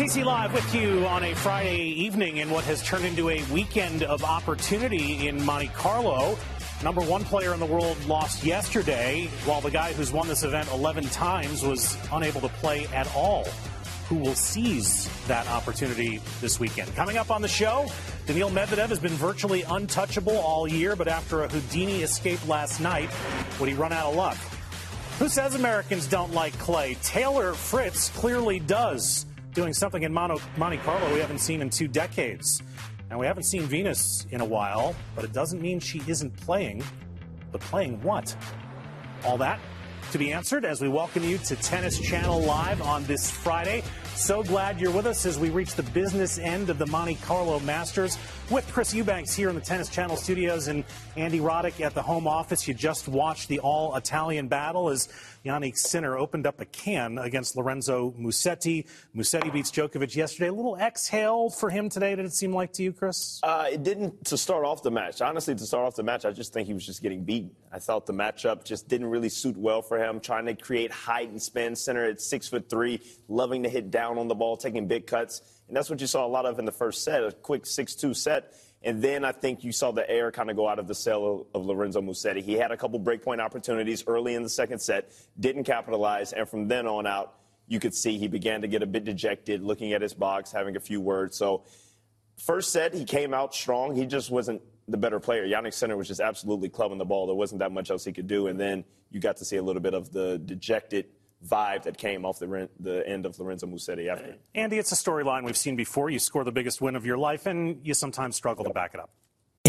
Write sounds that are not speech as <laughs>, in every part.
TC Live with you on a Friday evening in what has turned into a weekend of opportunity in Monte Carlo. Number one player in the world lost yesterday, while the guy who's won this event 11 times was unable to play at all. Who will seize that opportunity this weekend? Coming up on the show, Daniil Medvedev has been virtually untouchable all year, but after a Houdini escape last night, would he run out of luck? Who says Americans don't like clay? Taylor Fritz clearly does doing something in Monte Carlo we haven't seen in two decades. And we haven't seen Venus in a while, but it doesn't mean she isn't playing. But playing what? All that to be answered as we welcome you to Tennis Channel Live on this Friday. So glad you're with us as we reach the business end of the Monte Carlo Masters with Chris Eubanks here in the Tennis Channel studios and Andy Roddick at the home office. You just watched the all Italian battle as Jannik Sinner opened up a can against Lorenzo Musetti. Musetti beats Djokovic yesterday. A little exhale for him today, did it seem like to you, Chris? Uh, it didn't to start off the match. Honestly, to start off the match, I just think he was just getting beaten. I thought the matchup just didn't really suit well for him, trying to create height and spin. Sinner at six foot three, loving to hit down on the ball, taking big cuts. And that's what you saw a lot of in the first set, a quick 6 2 set. And then I think you saw the air kind of go out of the sail of, of Lorenzo Musetti. He had a couple breakpoint opportunities early in the second set, didn't capitalize, and from then on out, you could see he began to get a bit dejected, looking at his box, having a few words. So, first set, he came out strong. He just wasn't the better player. Jannik Sinner was just absolutely clubbing the ball. There wasn't that much else he could do. And then you got to see a little bit of the dejected vibe that came off the, the end of Lorenzo Musetti after. Andy, it's a storyline we've seen before. You score the biggest win of your life, and you sometimes struggle to back it up.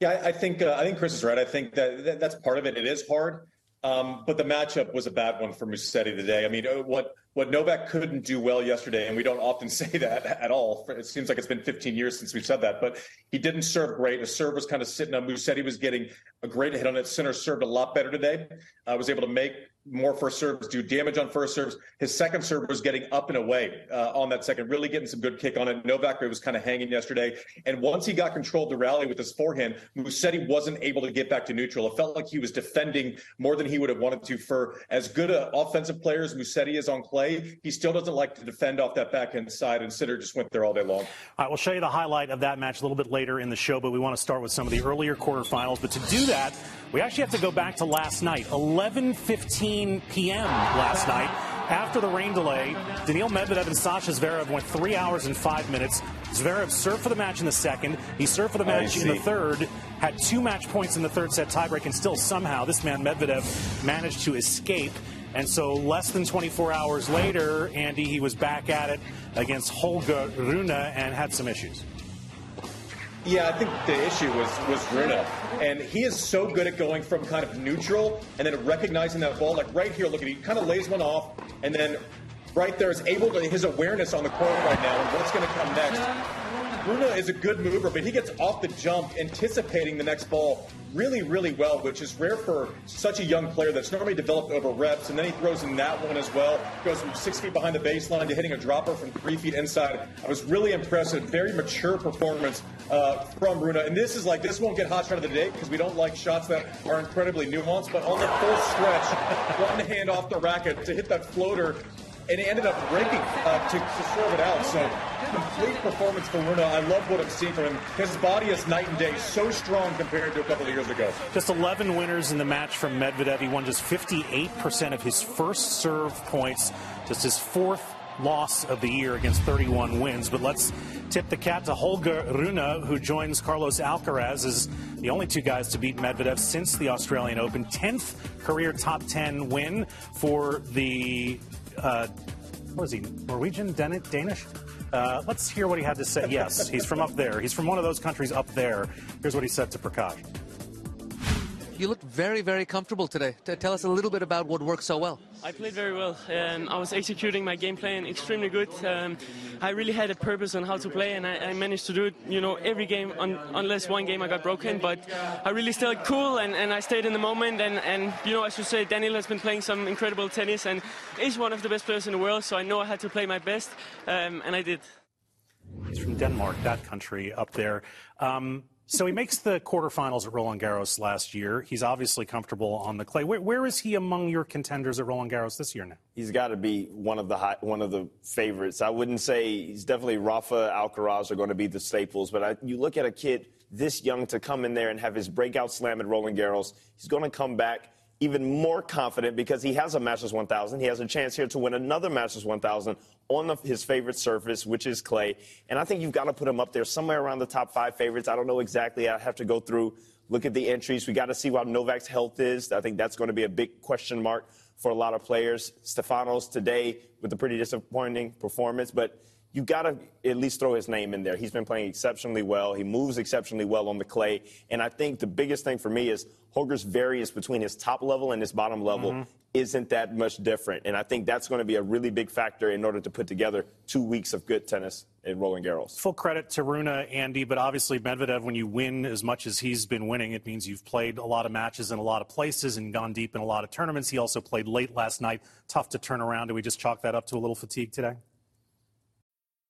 Yeah, I, think uh, I think Chris is right. I think that, that, that's part of it. It is hard, um, but the matchup was a bad one for Musetti today. I mean, uh, what what Novak couldn't do well yesterday, and we don't often <laughs> say that at all. It seems like it's been 15 years since we've said that, but he didn't serve great. His serve was kind of sitting on. Musetti was getting a great hit on it. Sinner served a lot better today. I uh, was able to make more first serves, do damage on first serves. His second serve was getting up and away uh, on that second, really getting some good kick on it. Novak was kind of hanging yesterday. And once he got control of the rally with his forehand, Musetti wasn't able to get back to neutral. It felt like he was defending more than he would have wanted to. For as good an offensive player as Musetti is on clay, he still doesn't like to defend off that backhand side. And Sinner just went there all day long. All right, we'll show you the highlight of that match a little bit later in the show, but we want to start with some of the earlier quarterfinals. But to do that, we actually have to go back to last night, 11:15 p.m. last night. After the rain delay, Daniil Medvedev and Sascha Zverev went three hours and five minutes. Zverev served for the match in the second. He served for the oh, match in the third. Had two match points in the third set tiebreak, and still somehow this man Medvedev managed to escape. And so, less than 24 hours later, Andy, he was back at it against Holger Rune and had some issues. Yeah, I think the issue was was Rune, and he is so good at going from kind of neutral and then recognizing that ball. Like right here, look at he kind of lays one off, and then right there is able to his awareness on the court right now and what's going to come next. Rune is a good mover, but he gets off the jump, anticipating the next ball really, really well, which is rare for such a young player that's normally developed over reps. And then he throws in that one as well. Goes from six feet behind the baseline to hitting a dropper from three feet inside. I was really impressed. A very mature performance uh, from Rune. And this is like, this won't get hot shot of the day because we don't like shots that are incredibly nuanced. But on the full stretch, <laughs> one hand off the racket to hit that floater and he ended up breaking uh, to, to serve it out. So complete performance for Rune. I love what I'm seeing from him. His body is night and day, so strong compared to a couple of years ago. Just 11 winners in the match from Medvedev. He won just 58% of his first serve points, just his fourth loss of the year against 31 wins. But let's tip the cap to Holger Rune, who joins Carlos Alcaraz as the only two guys to beat Medvedev since the Australian Open. 10th career top 10 win for the, uh, what is he, Norwegian, Danish? Uh, let's hear what he had to say. Yes, he's from up there. He's from one of those countries up there. Here's what he said to Prakash. You looked very, very comfortable today. Tell us a little bit about what worked so well. I played very well. Um, I was executing my game plan extremely good. Um, I really had a purpose on how to play, and I, I managed to do it. You know, every game, on, unless one game I got broken. But I really stayed cool, and, and I stayed in the moment. And, and you know, I should say, Daniil has been playing some incredible tennis, and is one of the best players in the world. So I know I had to play my best, um, and I did. He's from Denmark, that country up there. Um, so he makes the quarterfinals at Roland Garros last year. He's obviously comfortable on the clay. Where, where is he among your contenders at Roland Garros this year now? He's got to be one of the high, one of the favorites. I wouldn't say he's definitely Rafa Alcaraz are going to be the staples, but I, you look at a kid this young to come in there and have his breakout slam at Roland Garros. He's going to come back even more confident because he has a Masters 1000. He has a chance here to win another Masters 1000 on the, his favorite surface, which is clay. And I think you've got to put him up there somewhere around the top five favorites. I don't know exactly. I have to go through, look at the entries. We got to see what Novak's health is. I think that's going to be a big question mark for a lot of players. Stefanos today with a pretty disappointing performance, but you got to at least throw his name in there. He's been playing exceptionally well. He moves exceptionally well on the clay. And I think the biggest thing for me is Holger's variance between his top level and his bottom level mm-hmm. isn't that much different. And I think that's going to be a really big factor in order to put together two weeks of good tennis in Roland Garros. Full credit to Rune, Andy, but obviously Medvedev, when you win as much as he's been winning, it means you've played a lot of matches in a lot of places and gone deep in a lot of tournaments. He also played late last night. Tough to turn around. Do we just chalk that up to a little fatigue today?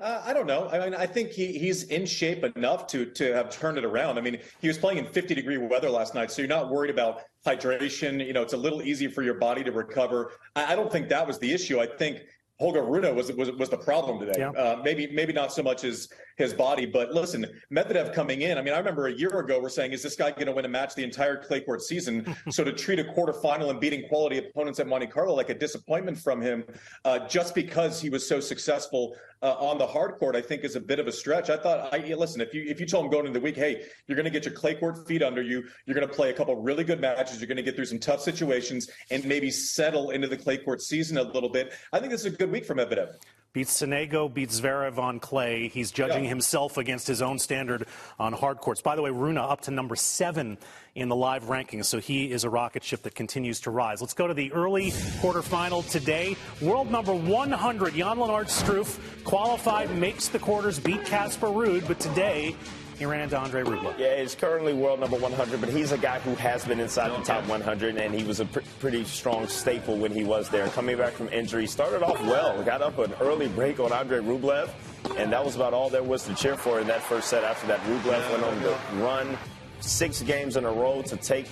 Uh, I don't know. I mean, I think he, he's in shape enough to to have turned it around. I mean, he was playing in 50 degree weather last night, so you're not worried about hydration. You know, it's a little easier for your body to recover. I, I don't think that was the issue. I think Holger Rune was was was the problem today. Yeah. Uh, maybe maybe not so much as his body, but listen, Medvedev coming in. I mean, I remember a year ago we're saying, is this guy going to win a match the entire clay court season? <laughs> so to treat a quarterfinal and beating quality opponents at Monte Carlo like a disappointment from him, uh, just because he was so successful uh, on the hard court, I think is a bit of a stretch. I thought, I listen, if you if you told him going into the week, hey, you're going to get your clay court feet under you, you're going to play a couple really good matches, you're going to get through some tough situations, and maybe settle into the clay court season a little bit. I think this is a good week for Medvedev beats Sonego, beats Zverev on clay. He's judging yeah. himself against his own standard on hard courts. By the way, Rune up to number seven in the live rankings, so he is a rocket ship that continues to rise. Let's go to the early quarterfinal today. World number 100, Jan-Lennard Struff, qualified, makes the quarters, beat Casper Ruud, but today he ran into Andre Rublev. Yeah, he's currently world number 100, but he's a guy who has been inside the top 100, and he was a pr- pretty strong staple when he was there. Coming back from injury, started off well, got up an early break on Andre Rublev, and that was about all there was to cheer for in that first set. After that, Rublev went on the run. Six games in a row to take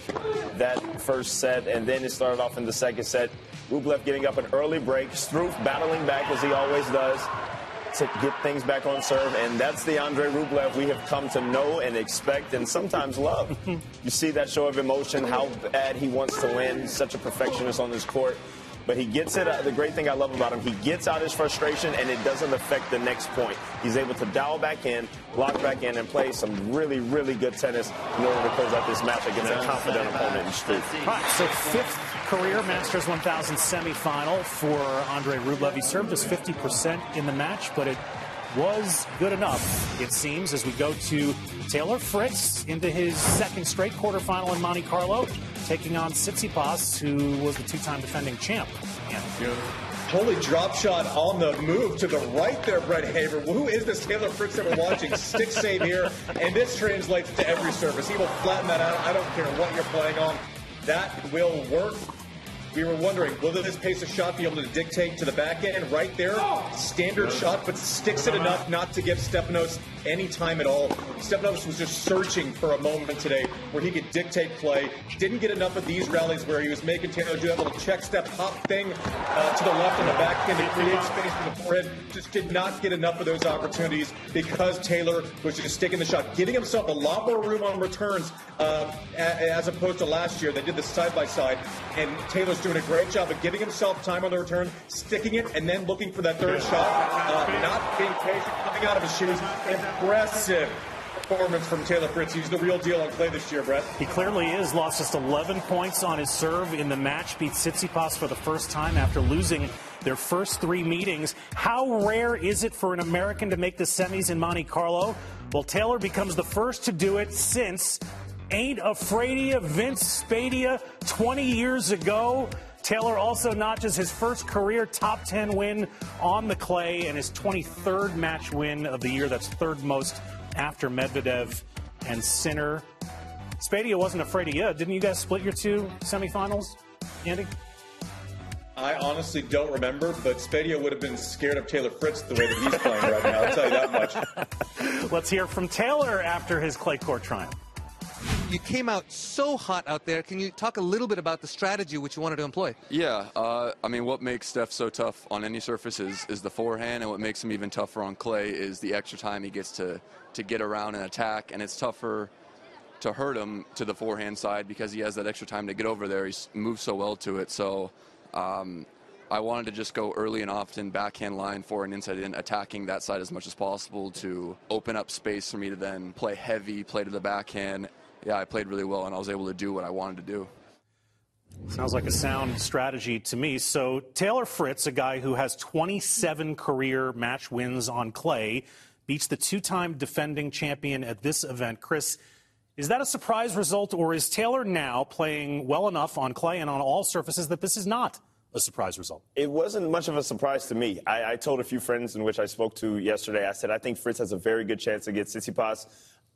that first set, and then it started off in the second set. Rublev getting up an early break, Struff battling back as he always does, to get things back on serve, and that's the Andre Rublev we have come to know and expect and sometimes love. <laughs> you see that show of emotion, how bad he wants to win, such a perfectionist on this court. But he gets it. Uh, the great thing I love about him, he gets out his frustration, and it doesn't affect the next point. He's able to dial back in, lock back in, and play some really, really good tennis in order to close out this match against a confident opponent in Struff. Right, so fifth career Masters 1000 semifinal for Andre Rublev. He served us 50% in the match, but it was good enough, it seems, as we go to Taylor Fritz into his second straight quarterfinal in Monte Carlo, taking on Tsitsipas, who was the two-time defending champ. Yeah. Holy drop shot on the move to the right there, Brett Haber. Who is this Taylor Fritz that we're watching? <laughs> Stick save here, and this translates to every surface. He will flatten that out. I don't care what you're playing on. That will work. We were wondering, will this pace of shot be able to dictate to the back end? Right there, standard shot, but sticks it enough not to give Stefanos any time at all. Stefanos was just searching for a moment today where he could dictate play. Didn't get enough of these rallies where he was making Taylor do that little check step hop thing uh, to the left on the back end to create space for the forehead. Just did not get enough of those opportunities because Taylor was just sticking the shot, giving himself a lot more room on returns uh, as opposed to last year. They did the side by side, and Taylor's doing a great job of giving himself time on the return, sticking it, and then looking for that third shot. Uh, not being patient, coming out of his shoes. Impressive performance from Taylor Fritz. He's the real deal on clay this year, Brett. He clearly is. Lost just 11 points on his serve in the match. Beat Tsitsipas for the first time after losing their first three meetings. How rare is it for an American to make the semis in Monte Carlo? Well, Taylor becomes the first to do it since Ain't Afraid of Vince Spadea 20 years ago. Taylor also notches his first career top 10 win on the clay and his 23rd match win of the year. That's third most after Medvedev and Sinner. Spadea wasn't afraid of you. Didn't you guys split your two semifinals, Andy? I honestly don't remember, but Spadea would have been scared of Taylor Fritz the way that he's playing right now. I'll tell you that much. <laughs> Let's hear from Taylor after his clay court triumph you came out so hot out there. Can you talk a little bit about the strategy which you wanted to employ? Yeah, uh, I mean, what makes Steph so tough on any surface is, is the forehand, and what makes him even tougher on clay is the extra time he gets to, to get around and attack, and it's tougher to hurt him to the forehand side because he has that extra time to get over there. He moves so well to it. So um, I wanted to just go early and often backhand line for an inside in, attacking that side as much as possible to open up space for me to then play heavy, play to the backhand, yeah, I played really well and I was able to do what I wanted to do. Sounds like a sound strategy to me. So, Taylor Fritz, a guy who has 27 career match wins on clay, beats the two time defending champion at this event. Chris, is that a surprise result, or is Taylor now playing well enough on clay and on all surfaces that this is not a surprise result? It wasn't much of a surprise to me. I, I told a few friends in which I spoke to yesterday, I said, I think Fritz has a very good chance to against Tsitsipas.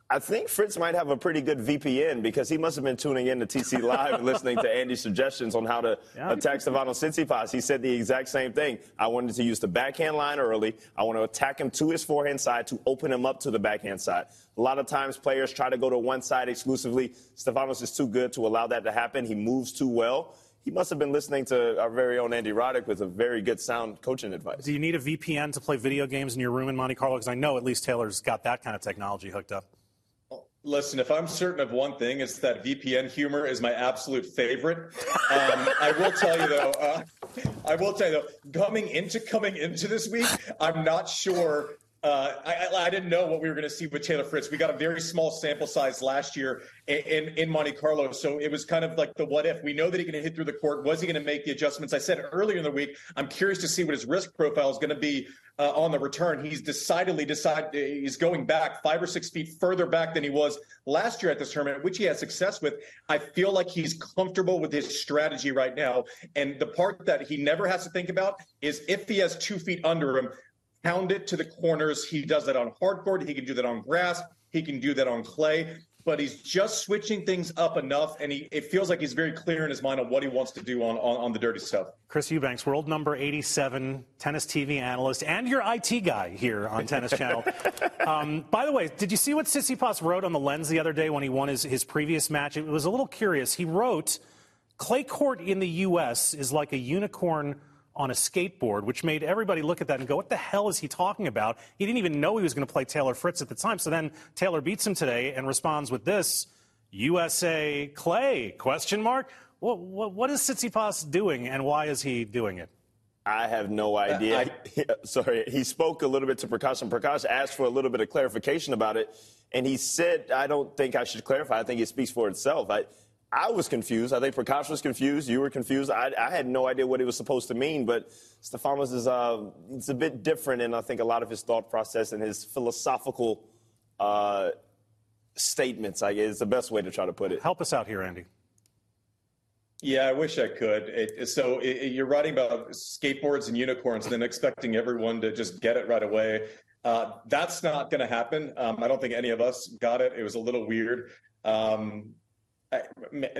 I think Fritz might have a pretty good VPN because he must have been tuning in to TC Live and <laughs> listening to Andy's suggestions on how to yeah. attack Stefanos Tsitsipas. He said the exact same thing. I wanted to use the backhand line early. I want to attack him to his forehand side to open him up to the backhand side. A lot of times players try to go to one side exclusively. Stefanos is too good to allow that to happen. He moves too well he must have been listening to our very own Andy Roddick with a very good sound coaching advice. Do you need a VPN to play video games in your room in Monte Carlo? Because I know at least Taylor's got that kind of technology hooked up. Listen, if I'm certain of one thing, it's that VPN humor is my absolute favorite. Um, I will tell you though, uh, I will tell you though, coming into coming into this week, I'm not sure uh, I, I, didn't know what we were going to see with Taylor Fritz. We got a very small sample size last year in, in, in, Monte Carlo, so it was kind of like the what if. We know that he can hit through the court. Was he going to make the adjustments? I said earlier in the week, I'm curious to see what his risk profile is going to be uh, on the return. He's decidedly decided he's going back five or six feet further back than he was last year at this tournament, which he had success with. I feel like he's comfortable with his strategy right now, and the part that he never has to think about is if he has two feet under him pound it to the corners. He does that on hard court. He can do that on grass. He can do that on clay. But he's just switching things up enough, and he it feels like he's very clear in his mind on what he wants to do on, on, on the dirty stuff. Chris Eubanks, world number 87, tennis TV analyst, and your IT guy here on Tennis <laughs> Channel. um, by the way, did you see what Tsitsipas wrote on the lens the other day when he won his, his previous match? It was a little curious. He wrote, clay court in the U.S. is like a unicorn – on a skateboard, which made everybody look at that and go, what the hell is he talking about? He didn't even know he was going to play Taylor Fritz at the time. So then Taylor beats him today and responds with this, USA Clay, question mark. What, what, what is Tsitsipas doing and why is he doing it? I have no uh, idea. I, <laughs> sorry, he spoke a little bit to Prakash, and Prakash asked for a little bit of clarification about it, and he said, "I don't think I should clarify. I think it speaks for itself." I, I was confused. I think Prakash was confused. You were confused. I, I had no idea what it was supposed to mean. But Stefanos is uh, it's a bit different, and I think a lot of his thought process and his philosophical uh, statements, I guess, is the best way to try to put it. Help us out here, Andy. Yeah, I wish I could. It, so it, you're writing about skateboards and unicorns and then expecting everyone to just get it right away. Uh, that's not going to happen. Um, I don't think any of us got it. It was a little weird. Um,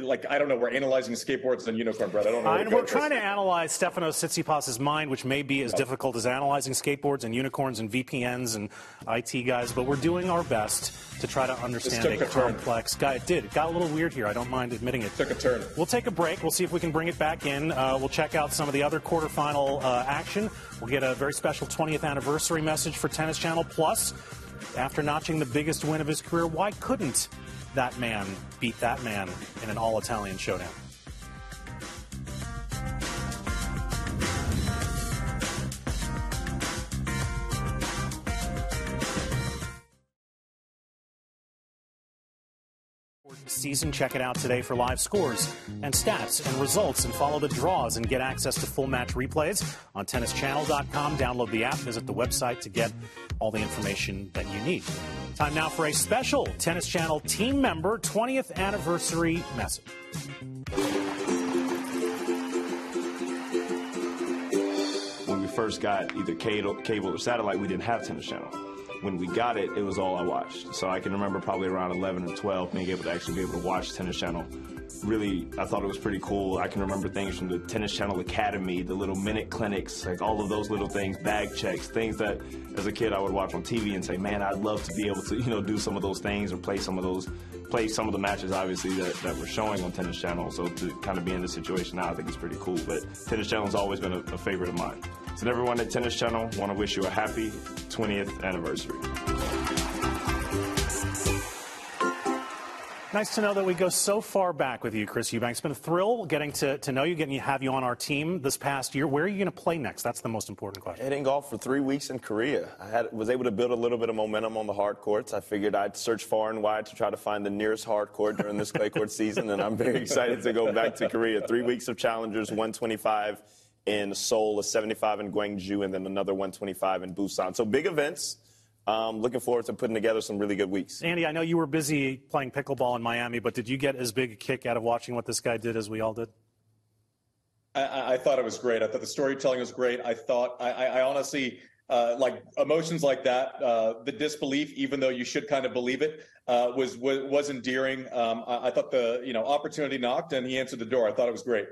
like I don't know. We're analyzing skateboards and unicorn bread. I don't know. And we're trying to analyze Stefanos Tsitsipas's mind, which may be as oh. difficult as analyzing skateboards and unicorns and VPNs and IT guys. But we're doing our best to try to understand a, a complex guy. It did. It got a little weird here. I don't mind admitting it. Took a turn. We'll take a break. We'll see if we can bring it back in. Uh, we'll check out some of the other quarterfinal uh, action. We'll get a very special 20th anniversary message for Tennis Channel. Plus, after notching the biggest win of his career, why couldn't that man beat that man in an all Italian showdown. Season. Check it out today for live scores and stats and results and follow the draws and get access to full match replays on tennischannel.com. Download the app, visit the website to get all the information that you need. Time now for a special Tennis Channel team member 20th anniversary message. When we first got either cable or satellite, we didn't have Tennis Channel when we got it, it was all I watched. So I can remember probably around 11 or 12 being able to actually be able to watch Tennis Channel. Really, I thought it was pretty cool. I can remember things from the Tennis Channel Academy, the little minute clinics, like all of those little things, bag checks, things that as a kid I would watch on TV and say, man, I'd love to be able to, you know, do some of those things or play some of those, play some of the matches, obviously, that, that we're showing on Tennis Channel. So to kind of be in this situation now, I think it's pretty cool. But Tennis Channel has always been a, a favorite of mine. So everyone at Tennis Channel, want to wish you a happy 20th anniversary. Nice to know that we go so far back with you, Chris Eubanks. It's been a thrill getting to, to know you, getting to have you on our team this past year. Where are you going to play next? That's the most important question. Hitting golf for three weeks in Korea. I had, was able to build a little bit of momentum on the hard courts. I figured I'd search far and wide to try to find the nearest hard court during this clay court season, and I'm very <laughs> excited to go back to Korea. Three weeks of challengers, 125 in Seoul, a 75 in Gwangju, and then another 125 in Busan. So big events. Um, looking forward to putting together some really good weeks. Andy, I know you were busy playing pickleball in Miami, but did you get as big a kick out of watching what this guy did as we all did? I, I thought it was great. I thought the storytelling was great. I thought, I, I honestly, uh, like emotions like that, uh, the disbelief, even though you should kind of believe it, uh, was, was, was endearing. Um, I, I, thought the you know opportunity knocked and he answered the door. I thought it was great.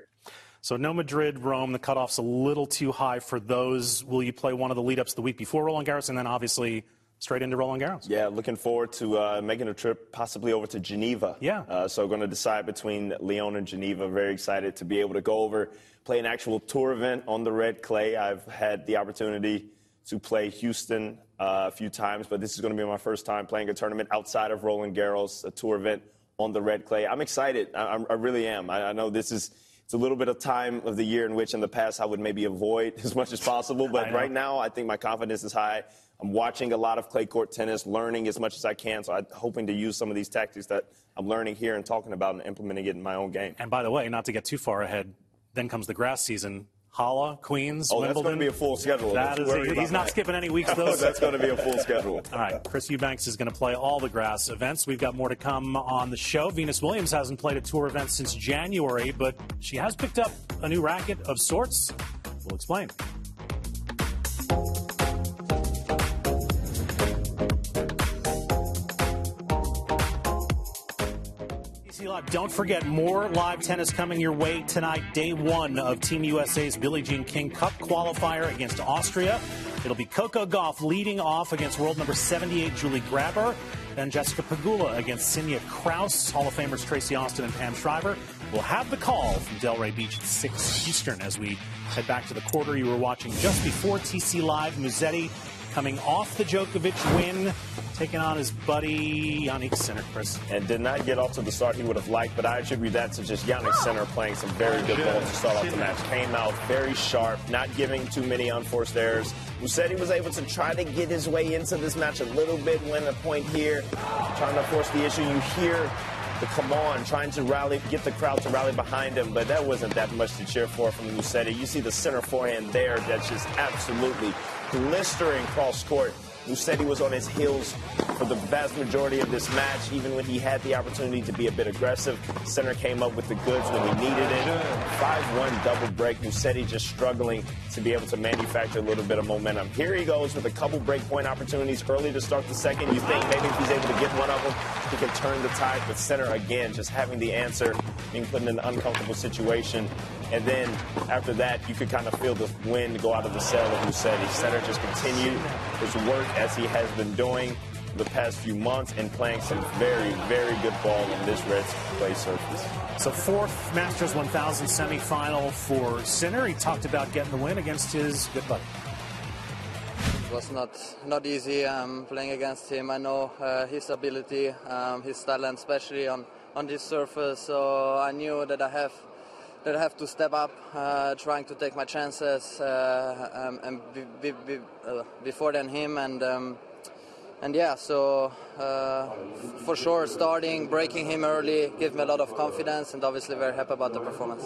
So no Madrid, Rome. The cutoff's a little too high for those. Will you play one of the lead ups the week before Roland Garros, and then obviously straight into Roland Garros? Yeah, looking forward to uh, making a trip possibly over to Geneva. Yeah. Uh, so going to decide between Lyon and Geneva. Very excited to be able to go over, play an actual tour event on the red clay. I've had the opportunity to play Houston uh, a few times, but this is going to be my first time playing a tournament outside of Roland Garros, a tour event on the red clay. I'm excited. I, I really am. I, I know this is it's a little bit of time of the year in which in the past I would maybe avoid <laughs> as much as possible. But right now, I think my confidence is high. I'm watching a lot of clay court tennis, learning as much as I can. So I'm hoping to use some of these tactics that I'm learning here and talking about and implementing it in my own game. And by the way, not to get too far ahead, then comes the grass season. Halle, Queens, oh, Wimbledon. that's going to be a full schedule. That is, he, he's not that. skipping any weeks. <laughs> though. that's going to be a full schedule. <laughs> all right, Chris Eubanks is going to play all the grass events. We've got more to come on the show. Venus Williams hasn't played a tour event since January, but she has picked up a new racket of sorts. We'll explain. Don't forget more live tennis coming your way tonight. Day one of Team USA's Billie Jean King Cup qualifier against Austria. It'll be Coco Gauff leading off against world number 78 Julie Grabher. Then Jessica Pegula against Sinja Kraus. Hall of Famers Tracy Austin and Pam Shriver will have the call from Delray Beach at 6 Eastern as we head back to the quarter you were watching just before TC Live. Musetti coming off the Djokovic win, taking on his buddy Jannik Sinner, Chris. And did not get off to the start he would have liked, but I attribute that to just Jannik oh. Sinner playing some very good balls to start off the match. Came out very sharp, not giving too many unforced errors. Musetti was able to try to get his way into this match a little bit, win a point here, trying to force the issue. You hear the come on, trying to rally, get the crowd to rally behind him, but that wasn't that much to cheer for from Musetti. You see the Sinner forehand there that's just absolutely blistering cross court. Musetti was on his heels for the vast majority of this match, even when he had the opportunity to be a bit aggressive. Sinner came up with the goods when he needed it. 5-1 double break. Musetti just struggling to be able to manufacture a little bit of momentum. Here he goes with a couple break point opportunities early to start the second. You think maybe if he's able to get one of them, he can turn the tide. But Sinner, again, just having the answer, being put in an uncomfortable situation. And then after that, you could kind of feel the wind go out of the sail of Musetti. Sinner just continued his work as he has been doing the past few months and playing some very, very good ball on this red clay surface. So fourth Masters 1000 semifinal for Sinner. He talked about getting the win against his good buddy. It was not not easy um, playing against him. I know uh, his ability, um, his talent, especially on on this surface. So I knew that I have that I have to step up, uh, trying to take my chances, uh, um, and be, be, be, uh, before than him, and um, and yeah, so uh, for sure, starting breaking him early gave me a lot of confidence, and obviously very happy about the performance.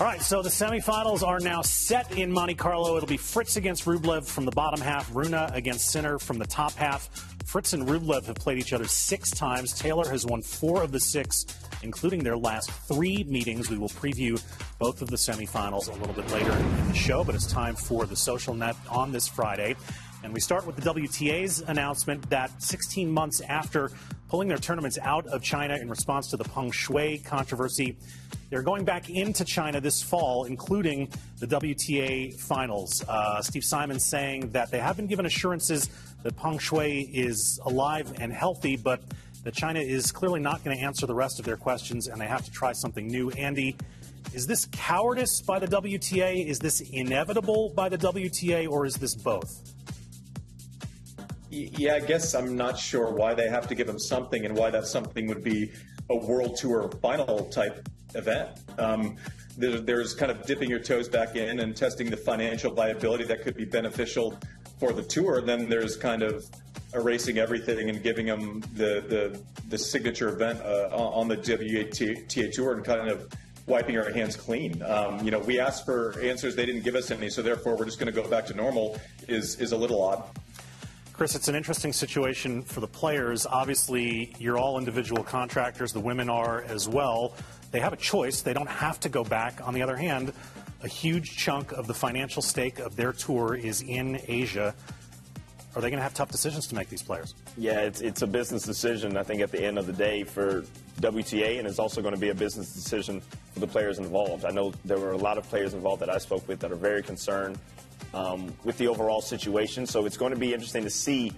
All right, so the semifinals are now set in Monte Carlo. It'll be Fritz against Rublev from the bottom half, Rune against Sinner from the top half. Fritz and Rublev have played each other six times. Taylor has won four of the six, including their last three meetings. We will preview both of the semifinals a little bit later in the show, but it's time for the social net on this Friday. And we start with the WTA's announcement that 16 months after pulling their tournaments out of China in response to the Peng Shuai controversy, they're going back into China this fall, including the WTA finals. Uh, Steve Simon saying that they have been given assurances that Peng Shuai is alive and healthy, but that China is clearly not going to answer the rest of their questions and they have to try something new. Andy, is this cowardice by the WTA? Is this inevitable by the WTA, or is this both? Yeah, I guess I'm not sure why they have to give him something and why that something would be a world tour final type event. Um, there, there's kind of dipping your toes back in and testing the financial viability that could be beneficial for the tour. Then there's kind of erasing everything and giving them the the, the signature event uh, on the WTA tour and kind of wiping our hands clean. Um, you know, we asked for answers, they didn't give us any, so therefore we're just going to go back to normal. Is is a little odd. Chris, it's an interesting situation for the players. Obviously, you're all individual contractors. The women are as well. They have a choice. They don't have to go back. On the other hand, a huge chunk of the financial stake of their tour is in Asia. Are they going to have tough decisions to make these players? Yeah, it's, it's a business decision, I think, at the end of the day for WTA, and it's also going to be a business decision for the players involved. I know there were a lot of players involved that I spoke with that are very concerned um, with the overall situation. So it's going to be interesting to see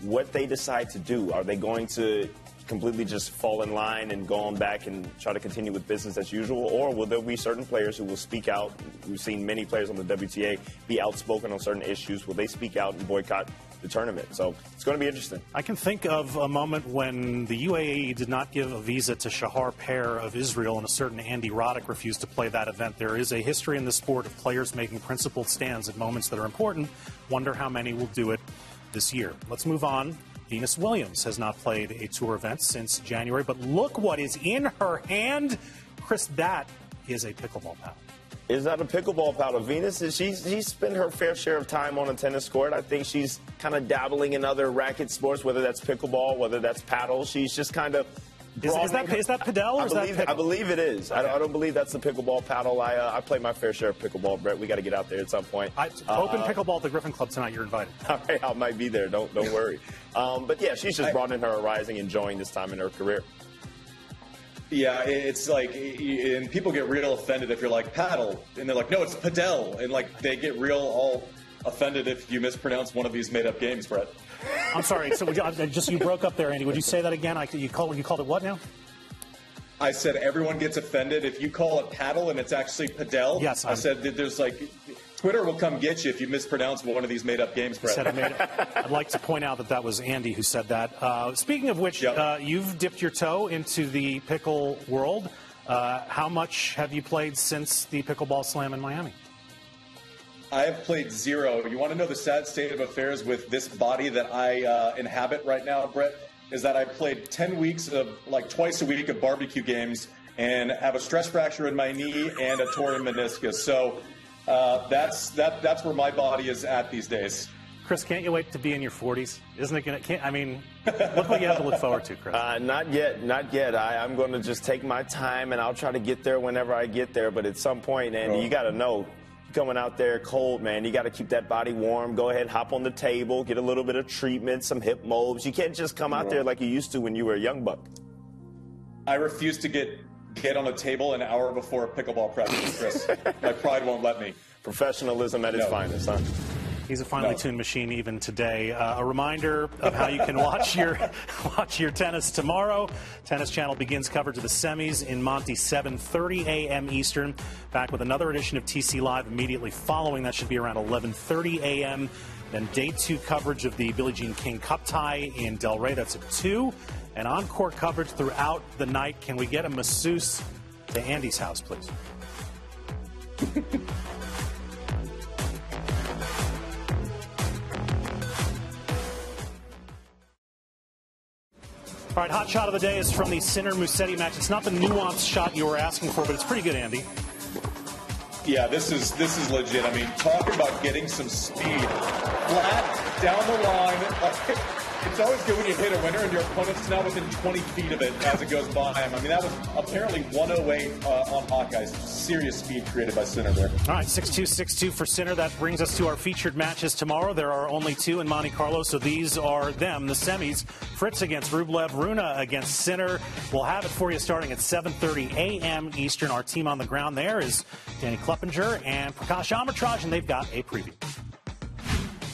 what they decide to do. Are they going to completely just fall in line and go on back and try to continue with business as usual? Or will there be certain players who will speak out? We've seen many players on the WTA be outspoken on certain issues. Will they speak out and boycott the tournament? So it's going to be interesting. I can think of a moment when the UAE did not give a visa to Shahar Peer of Israel and a certain Andy Roddick refused to play that event. There is a history in the sport of players making principled stands at moments that are important. Wonder how many will do it this year. Let's move on Venus Williams has not played a tour event since January, but look what is in her hand. Chris, that is a pickleball paddle. Is that a pickleball paddle? Venus, she's, she's spent her fair share of time on a tennis court. I think she's kind of dabbling in other racket sports, whether that's pickleball, whether that's paddle. She's just kind of is, is, that is that padel or I is believe, that I believe it is. Okay. I, don't, I, don't, believe that's the pickleball paddle. I uh, I play my fair share of pickleball, Brett. We got to get out there at some point. I, uh, open pickleball at the Griffin Club tonight. You're invited. <laughs> All right, I might be there. Don't don't worry. um, but yeah, she's just brought in her rising, enjoying this time in her career. Yeah, it's like, and people get real offended if you're like paddle, and they're like, no, it's padel, and like they get real all offended if you mispronounce one of these made up games, Brett. I'm sorry. So you, just you broke up there, Andy. Would you say that again? I, you called you called it what now? I said everyone gets offended if you call it paddle and it's actually padel. Yes, I'm, i said that there's like Twitter will come get you if you mispronounce one of these made up games. Brett. I would like to point out that that was Andy who said that. Uh, speaking of which, yep. uh, you've dipped your toe into the pickle world. Uh, how much have you played since the pickleball slam in Miami? I have played zero. You want to know the sad state of affairs with this body that I uh, inhabit right now, Brett? is that I played 10 weeks of like twice a week of barbecue games and have a stress fracture in my knee and a torn meniscus. So uh, that's that that's where my body is at these days. Chris, can't you wait to be in your 40s? Isn't it going to? I mean, look what you have to look forward to, Chris. <laughs> Uh, not yet, not yet. I, am going to just take my time and I'll try to get there whenever I get there. But at some point, Andy, you got to know coming out there cold, man. You got to keep that body warm. Go ahead, hop on the table, get a little bit of treatment, some hip mobs. You can't just come out there like you used to when you were a young buck. I refuse to get get on a table an hour before a pickleball practice, Chris. <laughs> my pride won't let me. Professionalism at its no. finest, huh? He's a finely no. tuned machine even today. Uh, a reminder of how you can <laughs> watch your <laughs> watch your tennis tomorrow. Tennis Channel begins coverage of the semis in Monty 7:30 a.m. Eastern. Back with another edition of TC Live immediately following. That should be around 11:30 a.m. Then day two coverage of the Billie Jean King Cup tie in Delray. That's at two. And encore coverage throughout the night. Can we get a masseuse to Andy's house, please? <laughs> All right, hot shot of the day is from the Sinner Musetti match. It's not the nuanced shot you were asking for, but it's pretty good, Andy. Yeah, this is this is legit. I mean, talking about getting some speed, flat down the line. It's always good when you hit a winner and your opponent's now within 20 feet of it as it goes by him. I mean, that was apparently 108 uh, on Hawkeyes. Serious speed created by Sinner there. All right, 6-2, 6-2 for Sinner. That brings us to our featured matches tomorrow. There are only two in Monte Carlo, so these are them, the semis. Fritz against Rublev, Rune against Sinner. We'll have it for you starting at 7.30 a.m. Eastern. Our team on the ground there is Danny Kleppinger and Prakash Amritraj, and they've got a preview.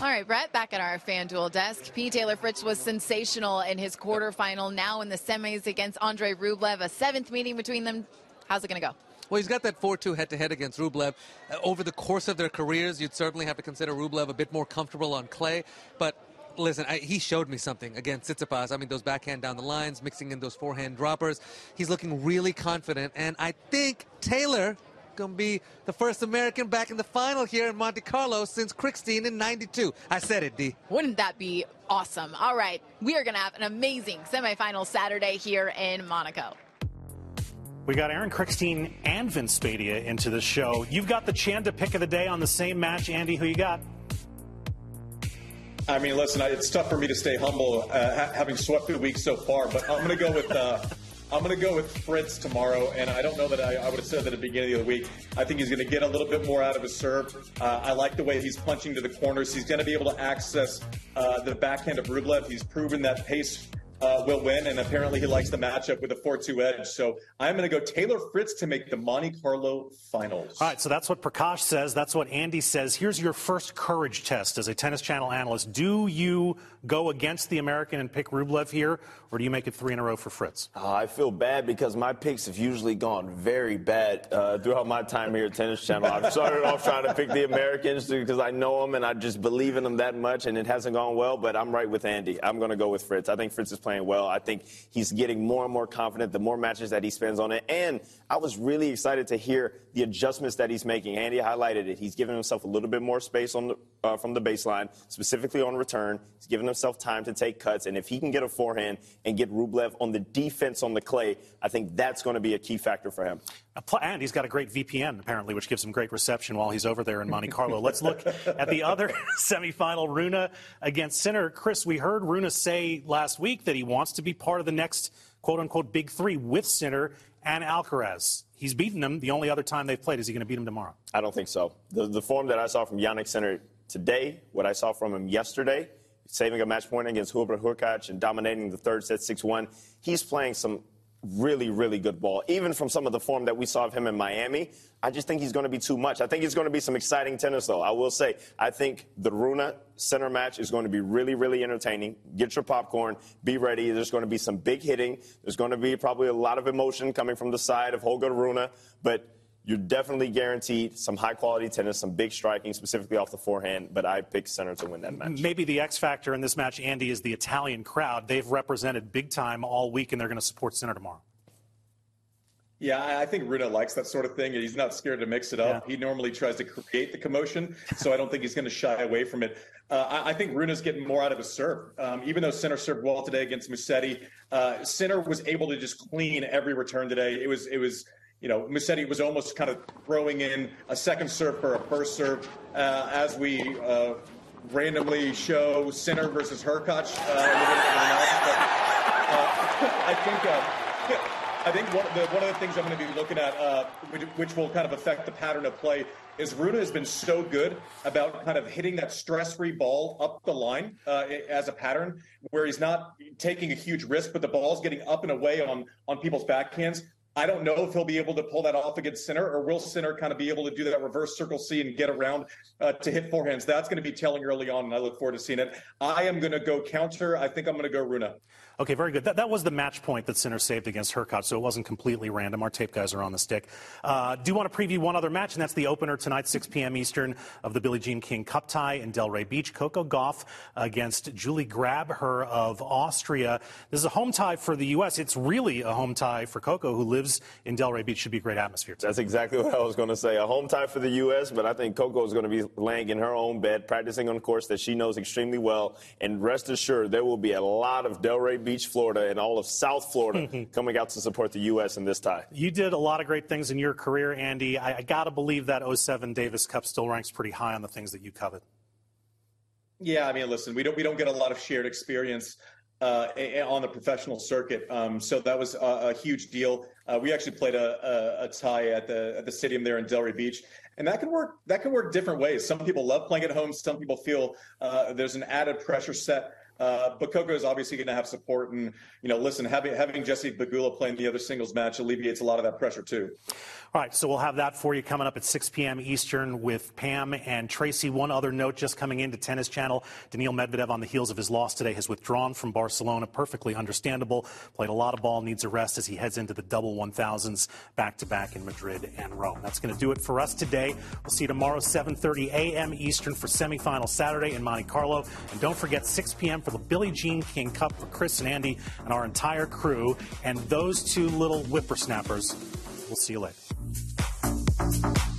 All right, Brett, back at our FanDuel desk. P. Taylor Fritz was sensational in his quarterfinal, now in the semis against Andre Rublev, a seventh meeting between them. How's it going to go? Well, he's got that 4-2 head-to-head against Rublev. Uh, over the course of their careers, you'd certainly have to consider Rublev a bit more comfortable on clay. But listen, I, he showed me something against Tsitsipas. I mean, those backhand down the lines, mixing in those forehand droppers. He's looking really confident, and I think Taylor going to be the first American back in the final here in Monte Carlo since Krickstein in 92. I said it, D. Wouldn't that be awesome? All right, we are going to have an amazing semifinal Saturday here in Monaco. We got Aaron Krickstein and Vince Spadea into the show. You've got the Chanda pick of the day on the same match. Andy, who you got? I mean, listen, it's tough for me to stay humble uh, having swept the week so far, but I'm going to go with uh, I'm going to go with Fritz tomorrow, and I don't know that I, I, would have said that at the beginning of the week. I think he's going to get a little bit more out of his serve. Uh, I like the way he's punching to the corners. He's going to be able to access uh, the backhand of Rublev. He's proven that pace uh, will win, and apparently he likes the matchup with a 4-2 edge. So I'm going to go Taylor Fritz to make the Monte Carlo finals. All right, so that's what Prakash says. That's what Andy says. Here's your first courage test as a Tennis Channel analyst. Do you go against the American and pick Rublev here, or do you make it three in a row for Fritz? Uh, I feel bad because my picks have usually gone very bad uh, throughout my time here at Tennis Channel. I've started off trying to pick the Americans because I know them and I just believe in them that much, and it hasn't gone well, but I'm right with Andy. I'm going to go with Fritz. I think Fritz is playing well. I think he's getting more and more confident the more matches that he spends on it. And I was really excited to hear the adjustments that he's making. Andy highlighted it. He's giving himself a little bit more space on the, uh, from the baseline, specifically on return. He's giving himself time to take cuts. And if he can get a forehand and get Rublev on the defense on the clay, I think that's going to be a key factor for him. And he's got a great VPN, apparently, which gives him great reception while he's over there in Monte Carlo. Let's look at the other <laughs> semifinal, Rune against Sinner. Chris, we heard Rune say last week that he wants to be part of the next quote unquote big three with Sinner and Alcaraz. He's beaten him the only other time they've played. Is he going to beat him tomorrow? I don't think so. The, the form that I saw from Jannik Sinner today, what I saw from him yesterday, saving a match point against Hubert Hurkacz and dominating the third set 6 1, he's playing some really, really good ball. Even from some of the form that we saw of him in Miami, I just think he's going to be too much. I think it's going to be some exciting tennis, though. I will say, I think the Rune Sinner match is going to be really, really entertaining. Get your popcorn, be ready. There's going to be some big hitting. There's going to be probably a lot of emotion coming from the side of Holger Rune, but you're definitely guaranteed some high quality tennis, some big striking, specifically off the forehand. But I pick Sinner to win that match. Maybe the X factor in this match, Andy, is the Italian crowd. They've represented big time all week, and they're going to support Sinner tomorrow. Yeah, I think Rune likes that sort of thing, he's not scared to mix it up. Yeah. He normally tries to create the commotion, so I don't think he's going to shy away from it. Uh, I, I, think Rune's getting more out of his serve. Um, even though Sinner served well today against Musetti, uh, Sinner was able to just clean every return today. It was it was you know, Musetti was almost kind of throwing in a second serve for a first serve uh, as we uh, randomly show Sinner versus uh, analysis. But, uh, <laughs> I think. Uh, I think one of, the, one of the things I'm going to be looking at, uh, which, which, will kind of affect the pattern of play, is Rune has been so good about kind of hitting that stress-free ball up the line uh, as a pattern, where he's not taking a huge risk, but the ball's getting up and away on on people's backhands. I don't know if he'll be able to pull that off against Sinner, or will Sinner kind of be able to do that reverse circle C and get around uh, to hit forehands? That's going to be telling early on, and I look forward to seeing it. I am going to go counter. I think I'm going to go Rune. Okay, very good. That, that was the match point that Sinner saved against Hurkacz, so it wasn't completely random. Our tape guys are on the stick. Uh, do want to preview one other match, and that's the opener tonight, 6 p.m. Eastern, of the Billie Jean King Cup tie in Delray Beach. Coco Gauff against Julia Grabher of Austria. This is a home tie for the U.S. It's really a home tie for Coco, who lives in Delray Beach. Should be a great atmosphere. That's exactly what I was going to say. A home tie for the U.S., but I think Coco is going to be laying in her own bed, practicing on a course that she knows extremely well. And rest assured, there will be a lot of Delray Beach, Florida, and all of South Florida <laughs> coming out to support the U.S. in this tie. You did a lot of great things in your career, Andy. I, I got to believe that 07 Davis Cup still ranks pretty high on the things that you covet. Yeah, I mean, listen, we don't we don't get a lot of shared experience uh, on the professional circuit, um, so that was a, a huge deal. Uh, we actually played a, a, a, tie at the at the stadium there in Delray Beach, and that can work. That can work different ways. Some people love playing at home. Some people feel uh, there's an added pressure set uh, but Coco is obviously going to have support, and you know, listen, having having Jessie Pegula playing the other singles match alleviates a lot of that pressure too. All right, so we'll have that for you coming up at 6 p.m. Eastern with Pam and Tracy. One other note just coming into Tennis Channel: Daniil Medvedev, on the heels of his loss today, has withdrawn from Barcelona. Perfectly understandable. Played a lot of ball, needs a rest as he heads into the double 1000s back to back in Madrid and Rome. That's going to do it for us today. We'll see you tomorrow, 7:30 a.m. Eastern for semifinal Saturday in Monte Carlo, and don't forget 6 p.m for the Billie Jean King Cup for Chris and Andy and our entire crew and those two little whippersnappers. We'll see you later.